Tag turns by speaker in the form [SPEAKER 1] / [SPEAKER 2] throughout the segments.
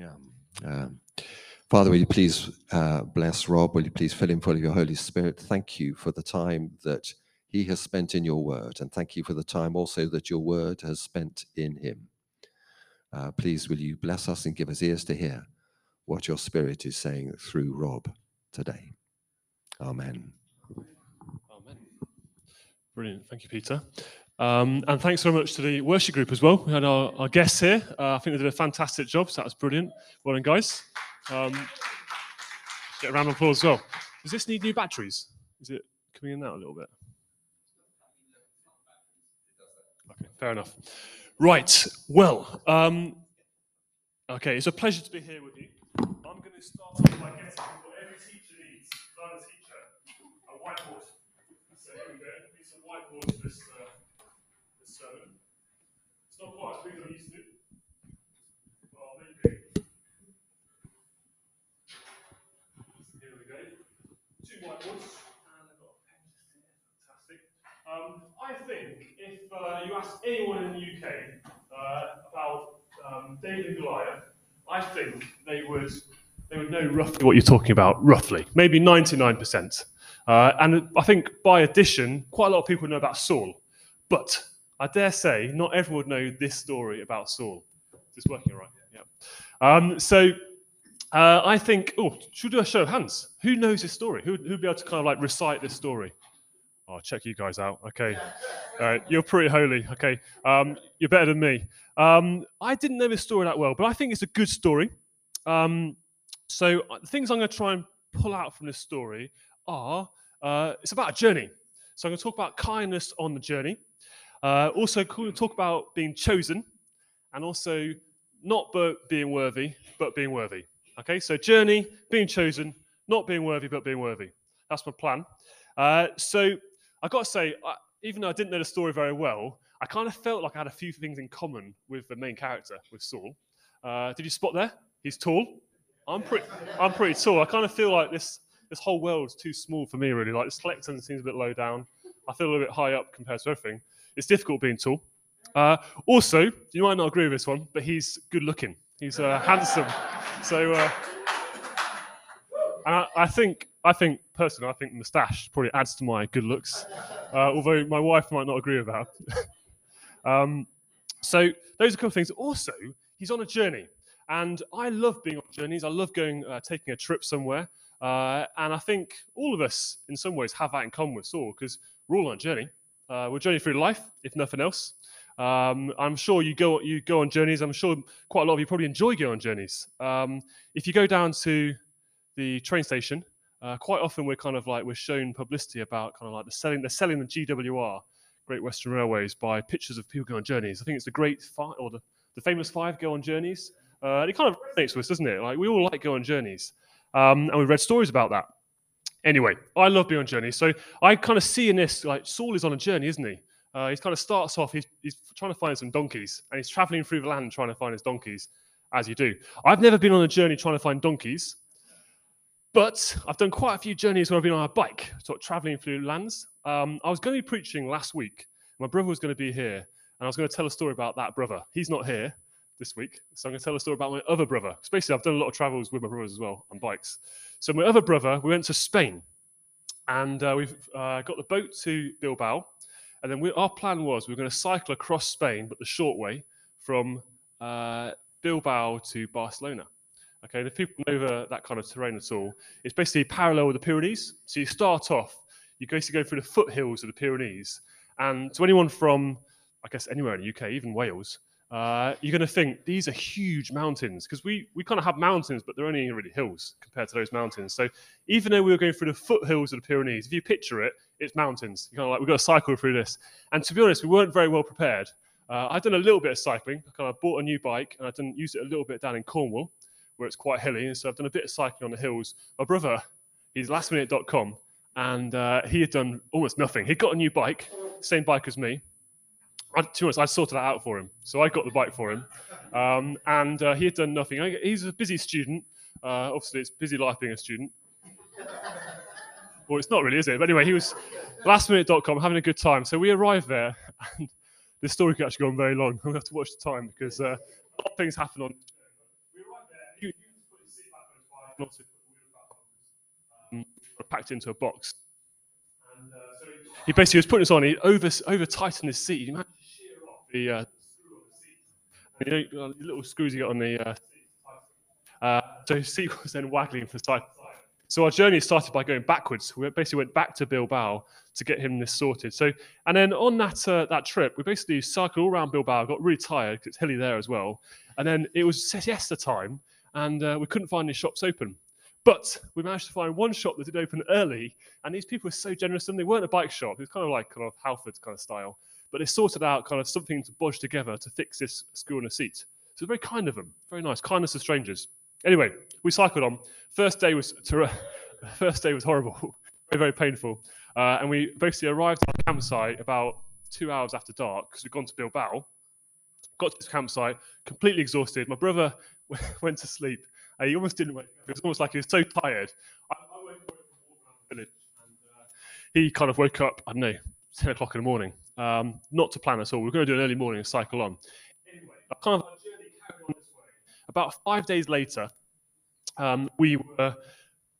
[SPEAKER 1] Yeah. Um, Father, will you please uh, bless Rob? Will you please fill him full of your Holy Spirit? Thank you for the time that he has spent in your word, and thank you for the time also that your word has spent in him. Uh, please, will you bless us and give us ears to hear what your Spirit is saying through Rob today? Amen.
[SPEAKER 2] Amen. Brilliant. Thank you, Peter. Um, and thanks very much to the worship group as well. We had our, our guests here. Uh, I think they did a fantastic job, so that was brilliant. Well done, guys. Um, get a round of applause as well. Does this need new batteries? Is it coming in now a little bit? Okay, fair enough. Right, well, um, okay, it's a pleasure to be here with you. I'm going to start off by getting what every teacher needs. I'm a teacher, a whiteboard. So here we go. Need some whiteboard for this, sermon. It's not quite as big as used to. You go. Here we go. Two whiteboards. And I've got a pen just here. Fantastic. Um, I think if uh, you ask anyone in the UK uh, about um, David and Goliath, I think they would they would know roughly what you're talking about, roughly, maybe 99%. Uh, and I think by addition, quite a lot of people know about Saul. But I dare say, not everyone would know this story about Saul. Is this working right? Yeah. Um, so uh, I think, oh, should we do a show of hands? Who knows this story? Who would be able to kind of like recite this story? Oh, I'll check you guys out. Okay. You're pretty holy. Okay. Um, you're better than me. Um, I didn't know this story that well, but I think it's a good story. Um, so uh, the things I'm going to try and pull out from this story are uh, it's about a journey. So I'm going to talk about kindness on the journey. Uh, also, talk about being chosen, and also not but being worthy, but being worthy. Okay. So journey, being chosen, not being worthy, but being worthy. That's my plan. Uh, so I got to say, I, even though I didn't know the story very well, I kind of felt like I had a few things in common with the main character, with Saul. Uh, did you spot there? He's tall. I'm pretty. I'm pretty tall. I kind of feel like this this whole world's too small for me, really. Like the Clecton seems a bit low down. I feel a little bit high up compared to everything. It's difficult being tall. Uh, also, you might not agree with this one, but he's good looking. He's uh, handsome. So, uh, and I, I think I think personally, I think moustache probably adds to my good looks, uh, although my wife might not agree with that. um, so those are a couple of things. Also, he's on a journey, and I love being on journeys. I love going, uh, taking a trip somewhere, uh, and I think all of us, in some ways, have that in common with Saul because we're all on a journey. Uh, we're journeying through life, if nothing else. Um, I'm sure you go you go on journeys. I'm sure quite a lot of you probably enjoy going on journeys. Um, if you go down to the train station uh, quite often we're kind of like we're shown publicity about kind of like the selling they're selling the GWR Great Western Railways by pictures of people going on journeys. I think it's the Great Five or the, the famous five go on journeys. Uh, it kind of relates to us, doesn't it? Like we all like go on journeys, um, and we've read stories about that. Anyway, I love being on journeys. So I kind of see in this like Saul is on a journey, isn't he? Uh, he kind of starts off, he's, he's trying to find some donkeys, and he's traveling through the land trying to find his donkeys, as you do. I've never been on a journey trying to find donkeys, but I've done quite a few journeys where I've been on a bike, sort of traveling through lands. Um, I was going to be preaching last week. My brother was going to be here, and I was going to tell a story about that brother. He's not here this week, so I'm going to tell a story about my other brother. Basically, I've done a lot of travels with my brothers as well on bikes. So my other brother, we went to Spain, and uh, we've uh, got the boat to Bilbao, and then we, our plan was we were going to cycle across Spain, but the short way from uh, Bilbao to Barcelona. Okay, and if people know that kind of terrain at all, it's basically parallel with the Pyrenees. So you start off, you basically go through the foothills of the Pyrenees, and to anyone from, I guess, anywhere in the UK, even Wales, uh, you're going to think these are huge mountains because we, we kind of have mountains, but they're only really hills compared to those mountains. So even though we were going through the foothills of the Pyrenees, if you picture it, it's mountains. You kind of like we've got to cycle through this. And to be honest, we weren't very well prepared. Uh, I'd done a little bit of cycling. I kind of bought a new bike and I'd done used it a little bit down in Cornwall where it's quite hilly. And so I've done a bit of cycling on the hills. My brother, he's lastminute.com, and uh, he had done almost nothing. He'd got a new bike, same bike as me. I, to be honest, I sorted that out for him. So I got the bike for him. Um, and uh, he had done nothing. I, he's a busy student. Uh, obviously, it's busy life being a student. well, it's not really, is it? But anyway, he was lastminute.com having a good time. So we arrived there, and this story could actually go on very long. We'll have to watch the time because uh, a lot of things happen on um, packed into a box. And uh, so he basically was putting this on. He over over tightened his seat. He managed to shear off the uh, you know, little screws you get on the uh. Uh, so was then waggling from side. So our journey started by going backwards. We basically went back to Bilbao to get him this sorted. So, and then on that uh, that trip, we basically cycled all around Bilbao. Got really tired because it's hilly there as well. And then it was siesta time, and uh, we couldn't find any shops open. But we managed to find one shop that did open early, and these people were so generous. And they weren't a bike shop; it was kind of like kind of Halfords kind of style. But they sorted out kind of something to budge together to fix this screw on a seat. So very kind of them, very nice, kindness of strangers. Anyway, we cycled on. First day was first day was horrible, very very painful, uh, and we basically arrived at our campsite about two hours after dark because we'd gone to Bilbao. Got to this campsite, completely exhausted. My brother went to sleep. Uh, he almost didn't wake up. It was almost like he was so tired. I, I went for the village, and uh, he kind of woke up. I don't know, ten o'clock in the morning. Um, not to plan at all. We are going to do an early morning and cycle on. Anyway, kind of on this way. About five days later, um, we were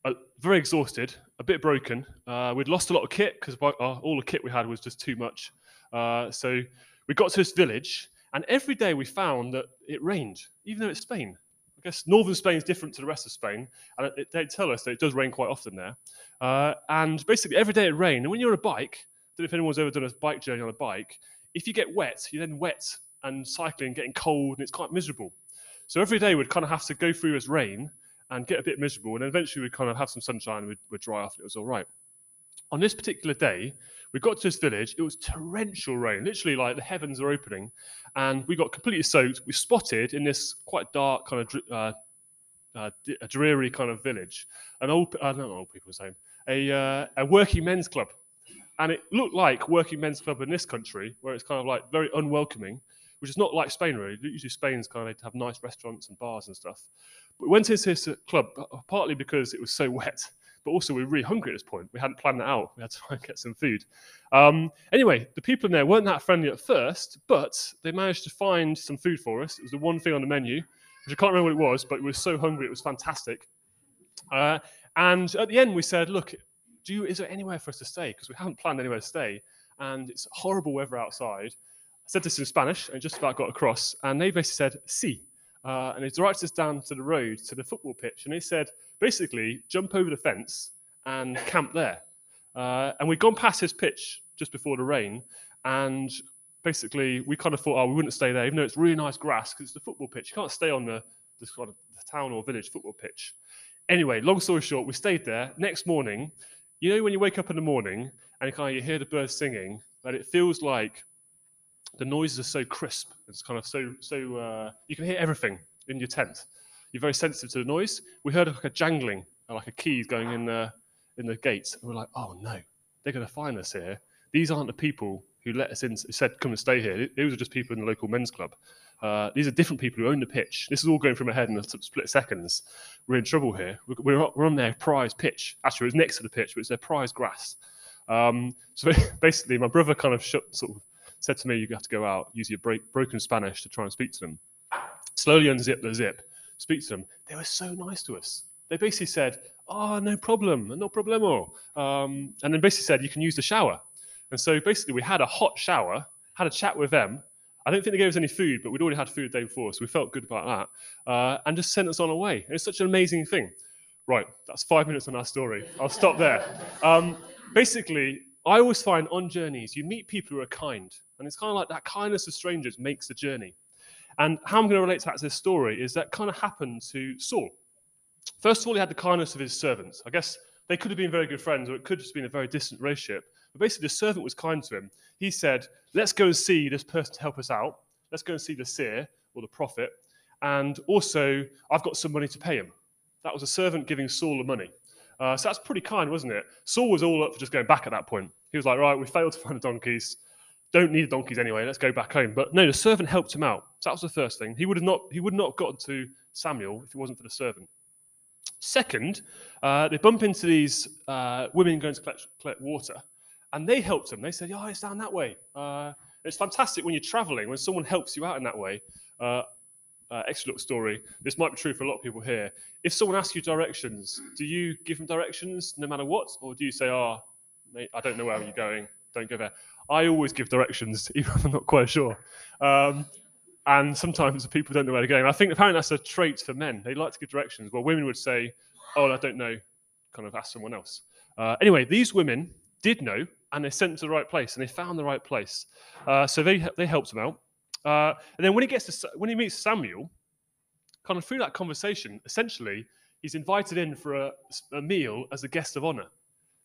[SPEAKER 2] uh, very exhausted, a bit broken. Uh, we'd lost a lot of kit because uh, all the kit we had was just too much. Uh, so we got to this village, and every day we found that it rained, even though it's Spain. I guess northern Spain is different to the rest of Spain, and it, they tell us that it does rain quite often there. Uh, and basically, every day it rained. And when you're on a bike, I if anyone's ever done a bike journey on a bike, if you get wet, you're then wet and cycling, getting cold, and it's quite miserable. So every day we'd kind of have to go through this rain and get a bit miserable. And eventually we'd kind of have some sunshine and we'd, we'd dry off and it was all right. On this particular day, we got to this village. It was torrential rain, literally like the heavens are opening. And we got completely soaked. We spotted in this quite dark, kind of uh, uh, a dreary kind of village, an old, I don't know old people's home, a, uh, a working men's club. And it looked like working men's club in this country, where it's kind of like very unwelcoming, which is not like Spain really. Usually Spain's kind of have nice restaurants and bars and stuff. But we went into this club partly because it was so wet, but also we were really hungry at this point. We hadn't planned that out. We had to try and get some food. Um, anyway, the people in there weren't that friendly at first, but they managed to find some food for us. It was the one thing on the menu, which I can't remember what it was, but we were so hungry it was fantastic. Uh, and at the end, we said, "Look, do you, is there anywhere for us to stay? Because we haven't planned anywhere to stay, and it's horrible weather outside." I said this in Spanish, and just about got across, and they basically said, "Sí." Uh, and he directed us down to the road to the football pitch. And he said, basically, jump over the fence and camp there. Uh, and we'd gone past his pitch just before the rain. And basically, we kind of thought, oh, we wouldn't stay there, even though it's really nice grass because it's the football pitch. You can't stay on the, the, kind of, the town or village football pitch. Anyway, long story short, we stayed there. Next morning, you know, when you wake up in the morning and you kind of you hear the birds singing, and it feels like the noises are so crisp. It's kind of so so uh, you can hear everything in your tent. You're very sensitive to the noise. We heard like a jangling, like a key going in the in the gates, and we're like, oh no, they're going to find us here. These aren't the people who let us in, who said come and stay here. These are just people in the local men's club. Uh, these are different people who own the pitch. This is all going through my head in a split seconds. We're in trouble here. We're, we're, on their prize pitch. Actually, it was next to the pitch, but it's their prize grass. Um, so basically, my brother kind of shut, sort of said to me, you have to go out, use your break, broken Spanish to try and speak to them. Slowly unzip the zip, speak to them. They were so nice to us. They basically said, oh, no problem, no problemo. Um, and then basically said, you can use the shower. And so basically we had a hot shower, had a chat with them. I don't think they gave us any food, but we'd already had food the day before, so we felt good about that. Uh, and just sent us on our way. It's such an amazing thing. Right, that's five minutes on our story. I'll stop there. Um, basically, I always find on journeys, you meet people who are kind. And it's kind of like that kindness of strangers makes the journey. And how I'm going to relate to that to this story is that kind of happened to Saul. First of all, he had the kindness of his servants. I guess they could have been very good friends, or it could have just been a very distant relationship. But basically, the servant was kind to him. He said, Let's go and see this person to help us out. Let's go and see the seer or the prophet. And also, I've got some money to pay him. That was a servant giving Saul the money. Uh, so that's pretty kind, wasn't it? Saul was all up for just going back at that point. He was like, Right, we failed to find the donkeys don't need the donkeys anyway. Let's go back home. But no, the servant helped him out. So that was the first thing. He would have not. He would not have gotten to Samuel if it wasn't for the servant. Second, uh, they bump into these uh, women going to collect, collect, water, and they helped them. They said, "Yeah, it's down that way." Uh, it's fantastic when you're traveling when someone helps you out in that way. Uh, uh, extra little story. This might be true for a lot of people here. If someone asks you directions, do you give them directions no matter what, or do you say, "Oh, mate, I don't know where you're going. Don't go there." I always give directions, even if I'm not quite sure. Um, and sometimes people don't know where they're going. I think apparently that's a trait for men. They like to give directions. Well, women would say, "Oh, I don't know," kind of ask someone else. Uh, anyway, these women did know, and they sent to the right place, and they found the right place. Uh, so they they helped them out. Uh, and then when he gets to when he meets Samuel, kind of through that conversation, essentially he's invited in for a, a meal as a guest of honor.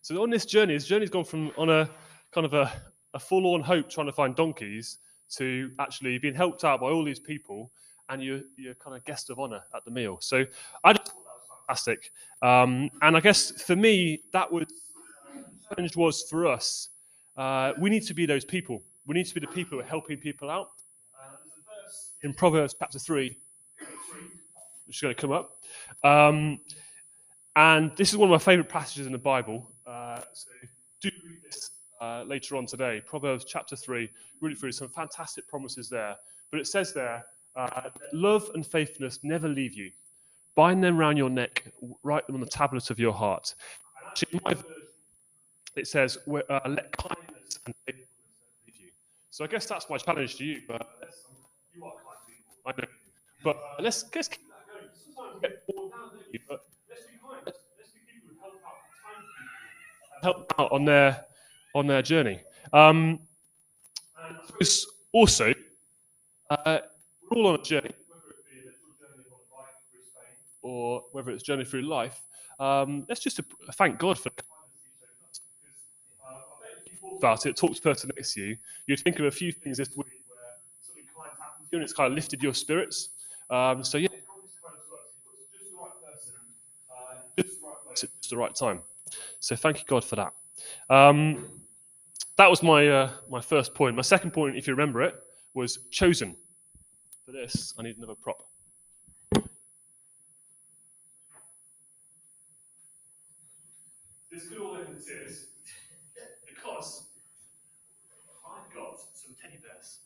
[SPEAKER 2] So on this journey, his journey's gone from on a kind of a, a forlorn hope trying to find donkeys to actually being helped out by all these people, and you're you're kind of guest of honor at the meal. So I just thought that was fantastic. Um, and I guess for me, that was challenge was for us. Uh, we need to be those people. We need to be the people who are helping people out in Proverbs chapter 3, which is going to come up. Um, and this is one of my favorite passages in the Bible. Uh, so do read this uh, later on today. Proverbs chapter 3, really through some fantastic promises there. But it says there, uh, love and faithfulness never leave you. Bind them round your neck, write them on the tablets of your heart. Actually, my version, it says, uh, let kindness and faithfulness leave you. So I guess that's my challenge to you. But you are kind people, I know. But uh, let's, let's keep that going. Sometimes we get bored down, don't you? But let's be kind. Let's, be people who help out, people, help out on their on their journey. Um, and also, uh, we're all on a journey, whether it be a little journey on a bike through Spain or whether it's journey through life. Um, let's just thank God for about it, talk to the person next to you, you'd think of a few things this week where something kind of happened to you and it's kind of lifted your spirits. Um, so yeah, just the right the right time. So thank you God for that. Um, that was my uh, my first point. My second point, if you remember it, was chosen. For this, I need another prop. This could all end in tears because I've got some teddy bears.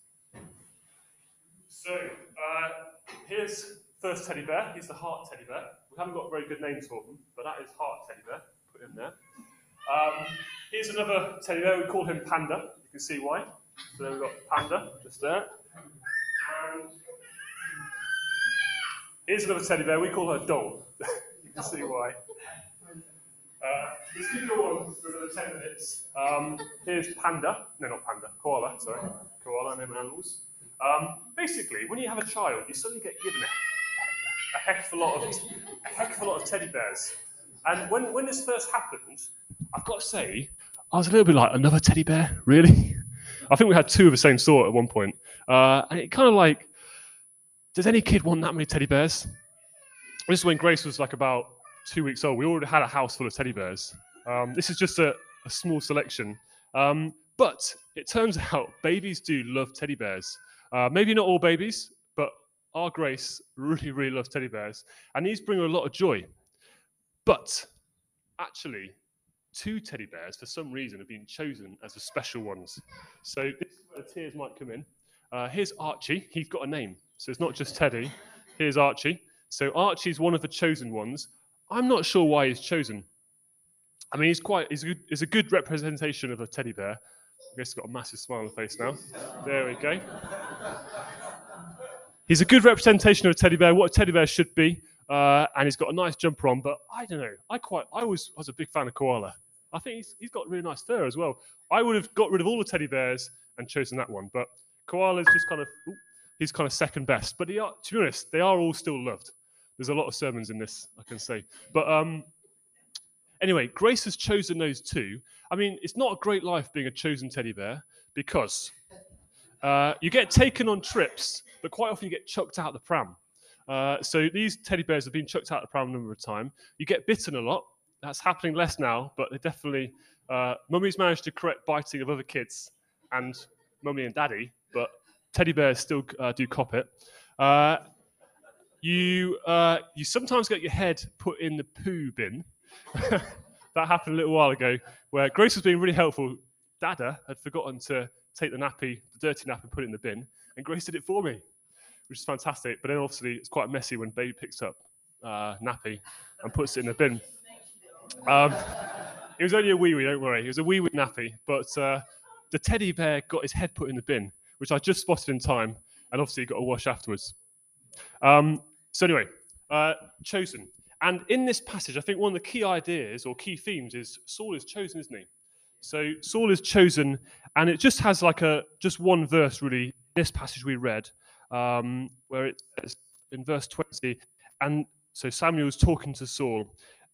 [SPEAKER 2] So uh, here's first teddy bear. He's the heart teddy bear. We haven't got very good names for them, but that is heart teddy bear. Put him there. Um, here's another teddy bear. We call him Panda. You can see why. So then we've got Panda just there. And here's another teddy bear. We call her Doll. you can see why. Uh, this can go on for another 10 minutes. Um, here's Panda. No, not Panda. Koala, sorry. Koala, name animals. Um, basically, when you have a child, you suddenly get given a, a, heck of a lot of a heck of a lot of teddy bears. And when, when this first happened, I've got to say, I was a little bit like, another teddy bear? Really? I think we had two of the same sort at one point. Uh, and it kind of like, does any kid want that many teddy bears? This is when Grace was like about two weeks old. We already had a house full of teddy bears. Um, this is just a, a small selection. Um, but it turns out babies do love teddy bears. Uh, maybe not all babies, but our Grace really, really loves teddy bears. And these bring her a lot of joy. But actually, two teddy bears, for some reason, have been chosen as the special ones. So this is where the tears might come in. Uh, here's Archie. He's got a name. So it's not just Teddy. Here's Archie. So Archie's one of the chosen ones. I'm not sure why he's chosen. I mean, he's quite, he's a good, he's a good representation of a teddy bear. I guess he's got a massive smile on the face now. There we go. He's a good representation of a teddy bear, what a teddy bear should be. Uh, and he's got a nice jumper on, but I don't know. I quite, I was, I was a big fan of Koala. I think he's, he's got really nice fur as well. I would have got rid of all the teddy bears and chosen that one, but Koala's just kind of, ooh, he's kind of second best. But are, to be honest, they are all still loved. There's a lot of sermons in this, I can say. But um, anyway, Grace has chosen those two. I mean, it's not a great life being a chosen teddy bear because uh, you get taken on trips, but quite often you get chucked out of the pram. Uh, so these teddy bears have been chucked out of the pram a number of times. You get bitten a lot. That's happening less now, but they definitely. Uh, mummy's managed to correct biting of other kids and mummy and daddy, but teddy bears still uh, do cop it. You uh, you sometimes get your head put in the poo bin. that happened a little while ago, where Grace was being really helpful. Dada had forgotten to take the nappy, the dirty nappy, and put it in the bin, and Grace did it for me. which is fantastic. But then obviously it's quite messy when baby picks up uh, nappy and puts it in the bin. Um, it was only a wee wee, don't worry. It was a wee wee nappy, but uh, the teddy bear got his head put in the bin, which I just spotted in time, and obviously got a wash afterwards. Um, so anyway, uh, chosen. And in this passage, I think one of the key ideas or key themes is Saul is chosen, isn't he? So Saul is chosen, and it just has like a just one verse really. This passage we read, um, where it says in verse 20, and so Samuel's talking to Saul,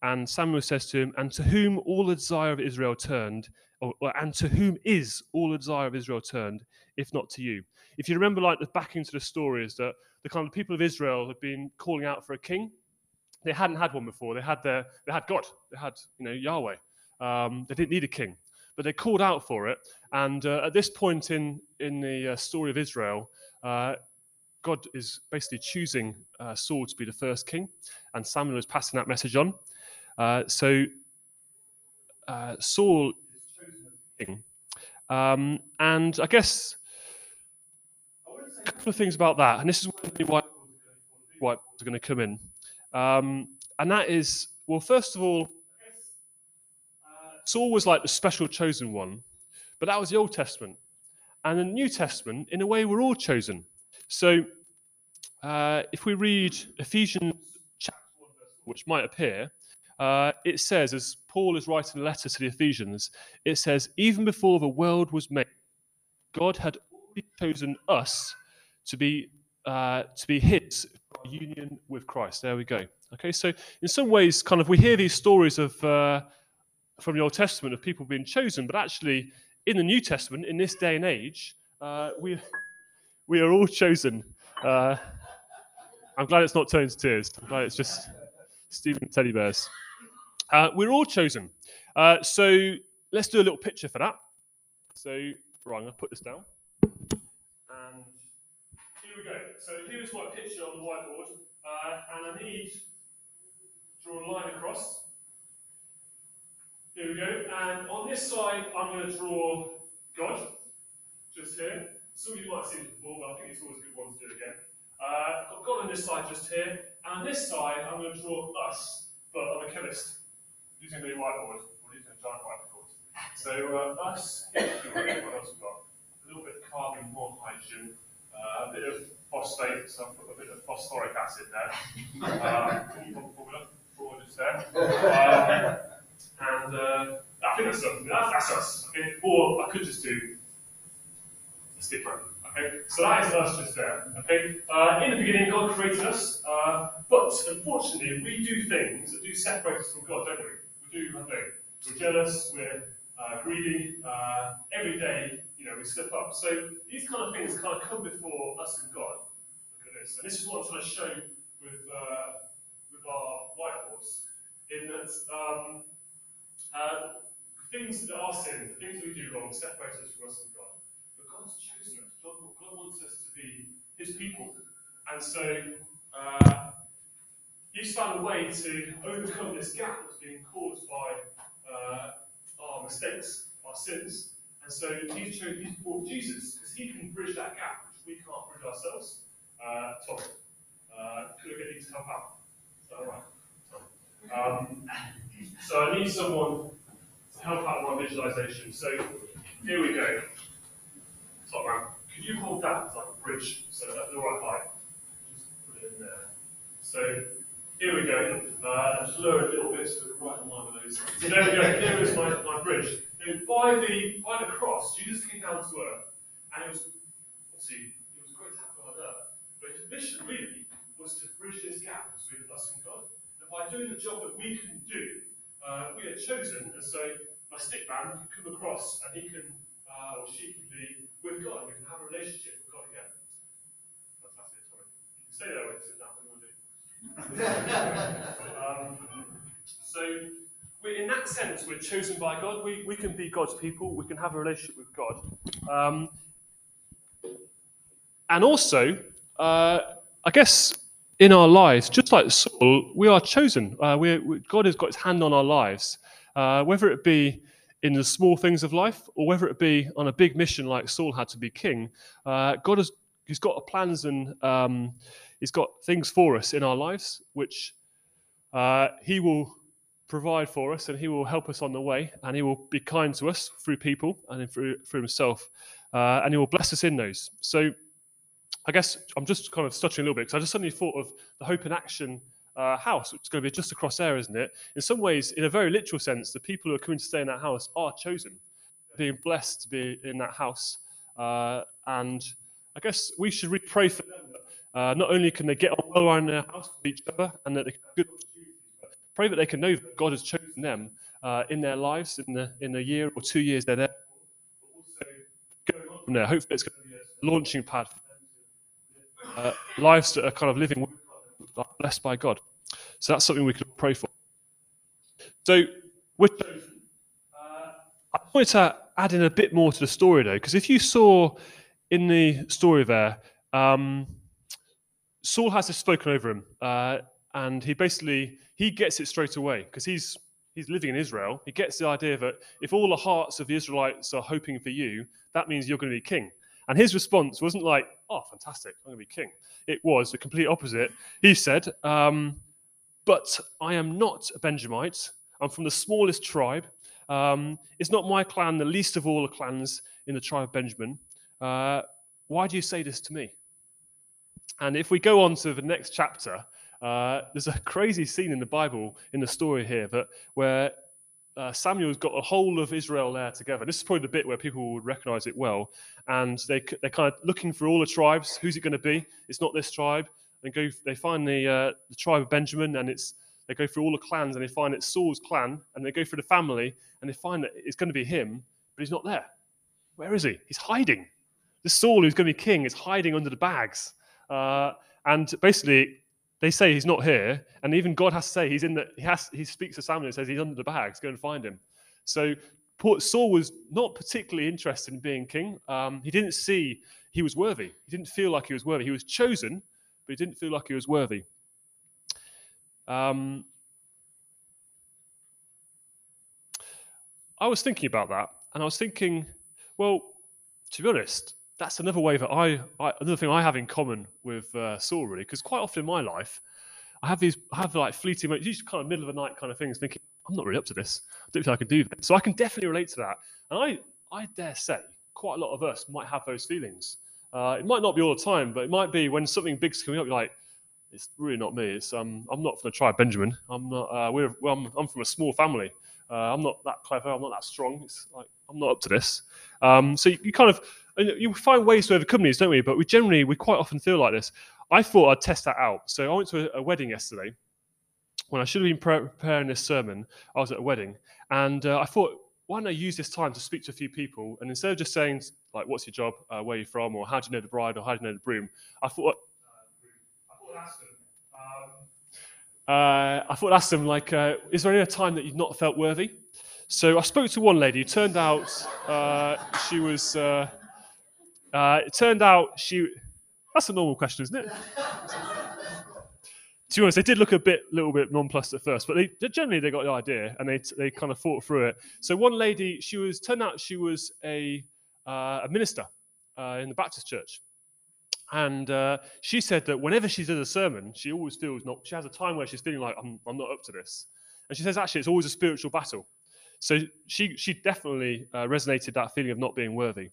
[SPEAKER 2] and Samuel says to him, And to whom all the desire of Israel turned, or, or, and to whom is all the desire of Israel turned, if not to you? If you remember, like the back into the story is that the kind of people of Israel had been calling out for a king. They hadn't had one before. They had their, they had God. They had, you know, Yahweh. Um, they didn't need a king, but they called out for it. And uh, at this point in in the uh, story of Israel, uh, God is basically choosing uh, Saul to be the first king, and Samuel is passing that message on. Uh, so uh, Saul. Um, and I guess a couple of things about that, and this is where white are going to come in, um, and that is well, first of all, Saul was like the special chosen one, but that was the Old Testament, and the New Testament, in a way, we're all chosen. So uh, if we read Ephesians chapter 1, which might appear, uh, it says, as Paul is writing a letter to the Ephesians, it says, even before the world was made, God had chosen us to be uh, to be His union with Christ. There we go. Okay, so in some ways, kind of, we hear these stories of uh, from the Old Testament of people being chosen, but actually, in the New Testament, in this day and age, uh, we we are all chosen. Uh, I'm glad it's not turned to tears. I'm glad it's just Stephen teddy bears. Uh, we're all chosen. Uh, so let's do a little picture for that. So, right, I'm going to put this down. And here we go. So here's my picture on the whiteboard. Uh, and I need to draw a line across. Here we go. And on this side, I'm going to draw God, just here. Some of you might have seen it before, but I think it's always a good one to do again. Uh, I've got on this side just here, and on this side I'm going to draw us, but I'm a chemist, using the whiteboard, or using a giant whiteboard. So uh, us, what else we got? A little bit of carbon, more hydrogen, a bit of phosphate, so I've put a bit of phosphoric acid there. Um, forward just there. Um, and uh, I think that's, that's, that's us. Okay? Or I could just do a stick Okay, so that is us just there. Okay, uh, in the beginning, God created us, uh, but unfortunately, we do things that do separate us from God, don't we? We do, don't we? We're jealous, we're uh, greedy. Uh, every day, you know, we slip up. So these kind of things kind of come before us and God. Look at this, and this is what I'm trying to show with uh, with our whiteboards, in that um, uh, things that are sin, the things we do wrong, separate us from us and God. But God's chosen us. God, God wants us to be His people. And so uh, He's found a way to overcome this gap that's being caused by uh, mistakes, our sins. And so He's chosen, He's brought Jesus because He can bridge that gap, which we can't bridge ourselves. Uh, Tom, uh, could I get you to help out? Is that? Um, so I need someone to help out with my visualization. So here we go. Top man. Could you hold that like a bridge so that's the right height? Just put it in there. So here we go. Uh, just lower a little bit so the right line of those. So there we go. Here is my, my bridge. Now, by the by the cross, Jesus came down to earth, and it was obviously it was great to happen on earth. But his mission really was to bridge this gap between us and God. And by doing the job that we can do, uh, we are chosen, and so my stick man can come across and he can uh, or she can be with God. We can have a relationship with God again. Fantastic. You can you sit down. Um, so, we, in that sense, we're chosen by God. We, we can be God's people. We can have a relationship with God. Um, and also, uh, I guess in our lives, just like Saul, we are chosen. Uh, we, God has got his hand on our lives, uh, whether it be in the small things of life or whether it be on a big mission like Saul had to be king. Uh, God has he's got plans and um, he's got things for us in our lives, which uh, he will provide for us and he will help us on the way and he will be kind to us through people and through, through himself uh, and he will bless us in those. So I guess I'm just kind of stuttering a little bit because I just suddenly thought of the Hope in Action uh, house, which is going to be just across there, isn't it? In some ways, in a very literal sense, the people who are coming to stay in that house are chosen, being blessed to be in that house. Uh, and I guess we should really pray for them. Uh, not only can they get on well around their house with each other and that they can good pray that they can know that God has chosen them uh, in their lives in the in a year or two years they're there. From there, hopefully it's going to be a launching pad for uh, lives that are kind of living blessed by God. So that's something we could pray for. So we're. Uh, I wanted to add in a bit more to the story though, because if you saw in the story there, um, Saul has this spoken over him, uh, and he basically he gets it straight away because he's he's living in Israel. He gets the idea that if all the hearts of the Israelites are hoping for you, that means you're going to be king. And his response wasn't like, "Oh, fantastic, I'm going to be king." It was the complete opposite. He said, um, "But I am not a Benjamite. I'm from the smallest tribe. Um, it's not my clan, the least of all the clans in the tribe of Benjamin. Uh, why do you say this to me?" And if we go on to the next chapter, uh, there's a crazy scene in the Bible in the story here that where uh, Samuel's got a whole of Israel there together. This is probably the bit where people would recognize it well. And they, they're kind of looking for all the tribes. Who's it going to be? It's not this tribe. They go. They find the uh, the tribe of Benjamin, and it's they go through all the clans, and they find it's Saul's clan, and they go through the family, and they find that it's going to be him, but he's not there. Where is he? He's hiding. This Saul, who's going to be king, is hiding under the bags. Uh, and basically, they say he's not here, and even God has to say he's in the. He has. He speaks to Samuel and says he's under the bags. Go and find him. So Saul was not particularly interested in being king. Um, he didn't see he was worthy. He didn't feel like he was worthy. He was chosen, but he didn't feel like he was worthy. Um, I was thinking about that, and I was thinking, well, to be honest, that's another way that I, I, another thing I have in common with uh, Saul really, because quite often in my life, I have these, I have like fleeting, usually kind of middle of the night kind of things, thinking I'm not really up to this. I don't think I can do this. So I can definitely relate to that, and I, I dare say, quite a lot of us might have those feelings. Uh, it might not be all the time, but it might be when something big's coming up. You're like, it's really not me. It's um, I'm not from the tribe Benjamin. I'm not. Uh, we're, well, I'm, I'm from a small family. Uh, I'm not that clever. I'm not that strong. It's like I'm not up to this. Um, so you, you, kind of you find ways to overcome these, don't we? But we generally we quite often feel like this. I thought I'd test that out. So I went to a, a wedding yesterday. When I should have been pre- preparing this sermon, I was at a wedding, and uh, I thought, why don't I use this time to speak to a few people? And instead of just saying like, "What's your job? Uh, where are you from?" or "How do you know the bride?" or "How do you know the broom?" I thought, uh, I thought. Um, uh, I thought I'd ask them, like, uh, is there any time that you've not felt worthy? So I spoke to one lady. It turned out uh, she was. Uh, uh, it turned out she. That's a normal question, isn't it? to be honest, they did look a bit, little bit nonplussed at first, but they generally they got the idea and they they kind of thought through it. So one lady, she was turned out she was a uh, a minister in the Baptist church. And uh, she said that whenever she does a sermon, she always feels not, she has a time where she's feeling like, I'm, I'm not up to this. And she says, actually, it's always a spiritual battle. So she, she definitely uh, resonated that feeling of not being worthy.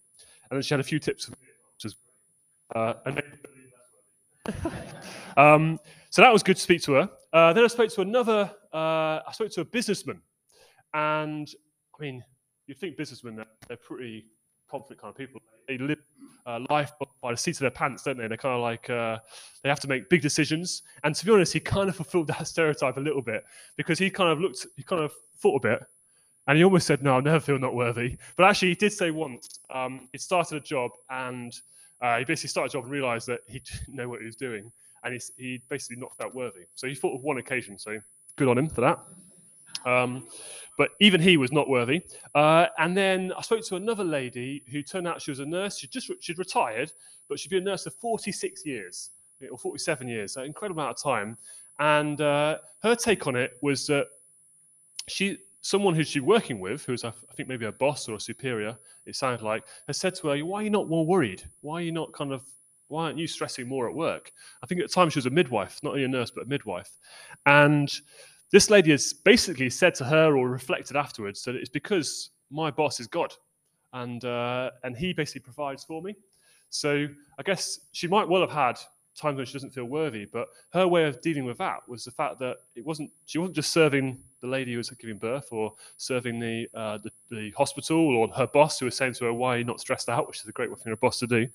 [SPEAKER 2] And she had a few tips, which is, uh, um, so that was good to speak to her. Uh, then I spoke to another, uh, I spoke to a businessman. And I mean, you'd think businessmen, they're, they're pretty confident kind of people. They live uh, life by the seat of their pants, don't they? They're kind of like uh, they have to make big decisions. And to be honest, he kind of fulfilled that stereotype a little bit because he kind of looked, he kind of thought a bit, and he almost said, "No, I'll never feel not worthy." But actually, he did say once um, he started a job and uh, he basically started a job and realised that he didn't know what he was doing, and he, he basically not felt worthy. So he thought of one occasion. So good on him for that. Um, but even he was not worthy. Uh, and then I spoke to another lady who turned out she was a nurse. She just she'd retired, but she'd been a nurse for 46 years or 47 years, an incredible amount of time. And uh, her take on it was that she, someone who she's working with, who's I think maybe a boss or a superior, it sounded like, has said to her, "Why are you not more worried? Why are you not kind of Why aren't you stressing more at work? I think at the time she was a midwife, not only a nurse, but a midwife. And this lady has basically said to her or reflected afterwards that it's because my boss is God and, uh, and he basically provides for me. So I guess she might well have had times when she doesn't feel worthy. But her way of dealing with that was the fact that it wasn't she wasn't just serving the lady who was giving birth or serving the, uh, the, the hospital or her boss who was saying to her, "Why are you not stressed out?" Which is a great thing for a boss to do.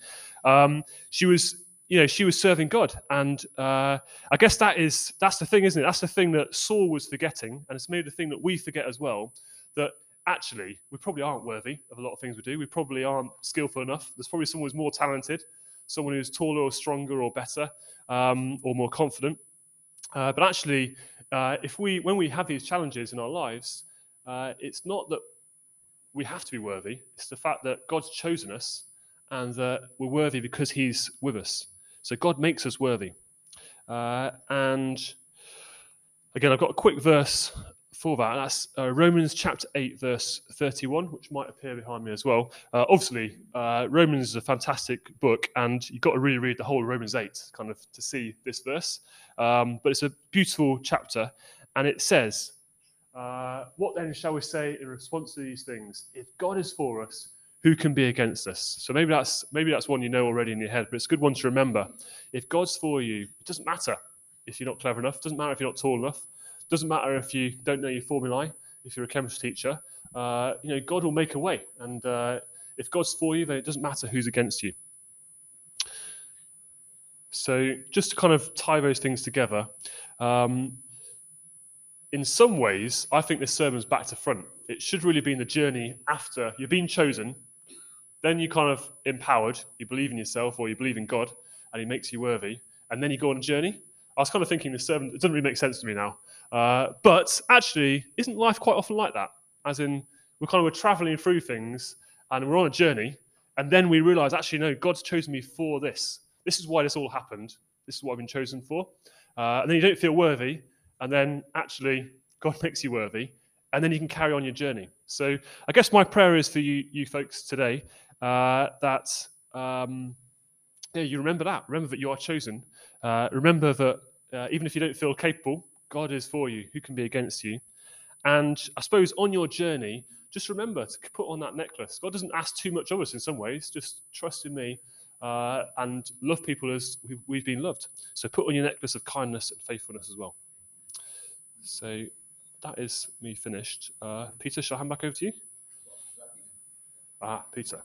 [SPEAKER 2] Um, she was. You know, she was serving God, and uh, I guess that is—that's the thing, isn't it? That's the thing that Saul was forgetting, and it's maybe the thing that we forget as well. That actually, we probably aren't worthy of a lot of things we do. We probably aren't skillful enough. There's probably someone who's more talented someone who's taller or stronger or better um, or more confident. Uh, but actually, uh, if we, when we have these challenges in our lives, uh, it's not that we have to be worthy. It's the fact that God's chosen us and that we're worthy because He's with us. So God makes us worthy. Uh, and again, I've got a quick verse for that. That's uh, Romans chapter 8, verse 31, which might appear behind me as well. Uh, obviously, uh, Romans is a fantastic book, and you've got to really read the whole Romans 8 kind of to see this verse. Um, but it's a beautiful chapter, and it says, uh, What then shall we say in response to these things? If God is for us, who can be against us? So maybe that's maybe that's one you know already in your head, but it's a good one to remember. If God's for you, it doesn't matter if you're not clever enough, it doesn't matter if you're not tall enough, doesn't matter if you don't know your formulae, if you're a chemistry teacher, uh, you know, God will make a way. And uh, if God's for you, then it doesn't matter who's against you. So just to kind of tie those things together, um, in some ways, I think this sermon's back to front. It should really be in the journey after you've been chosen, then you kind of empowered, you believe in yourself or you believe in God, and He makes you worthy, and then you go on a journey. I was kind of thinking the sermon, it doesn't really make sense to me now. Uh, but actually, isn't life quite often like that? As in, we're kind of we're traveling through things and we're on a journey, and then we realize, actually, no, God's chosen me for this. This is why this all happened. This is what I've been chosen for. Uh, and then you don't feel worthy, and then actually, God makes you worthy, and then you can carry on your journey. So I guess my prayer is for you, you folks today, uh, that um, yeah, you remember that. Remember that you are chosen. Uh, remember that uh, even if you don't feel capable, God is for you. Who can be against you? And I suppose on your journey, just remember to put on that necklace. God doesn't ask too much of us in some ways. Just trust in me uh, and love people as we've, we've been loved. So put on your necklace of kindness and faithfulness as well. So that is me finished. Uh, Peter, shall I hand back over to you? Ah, Peter.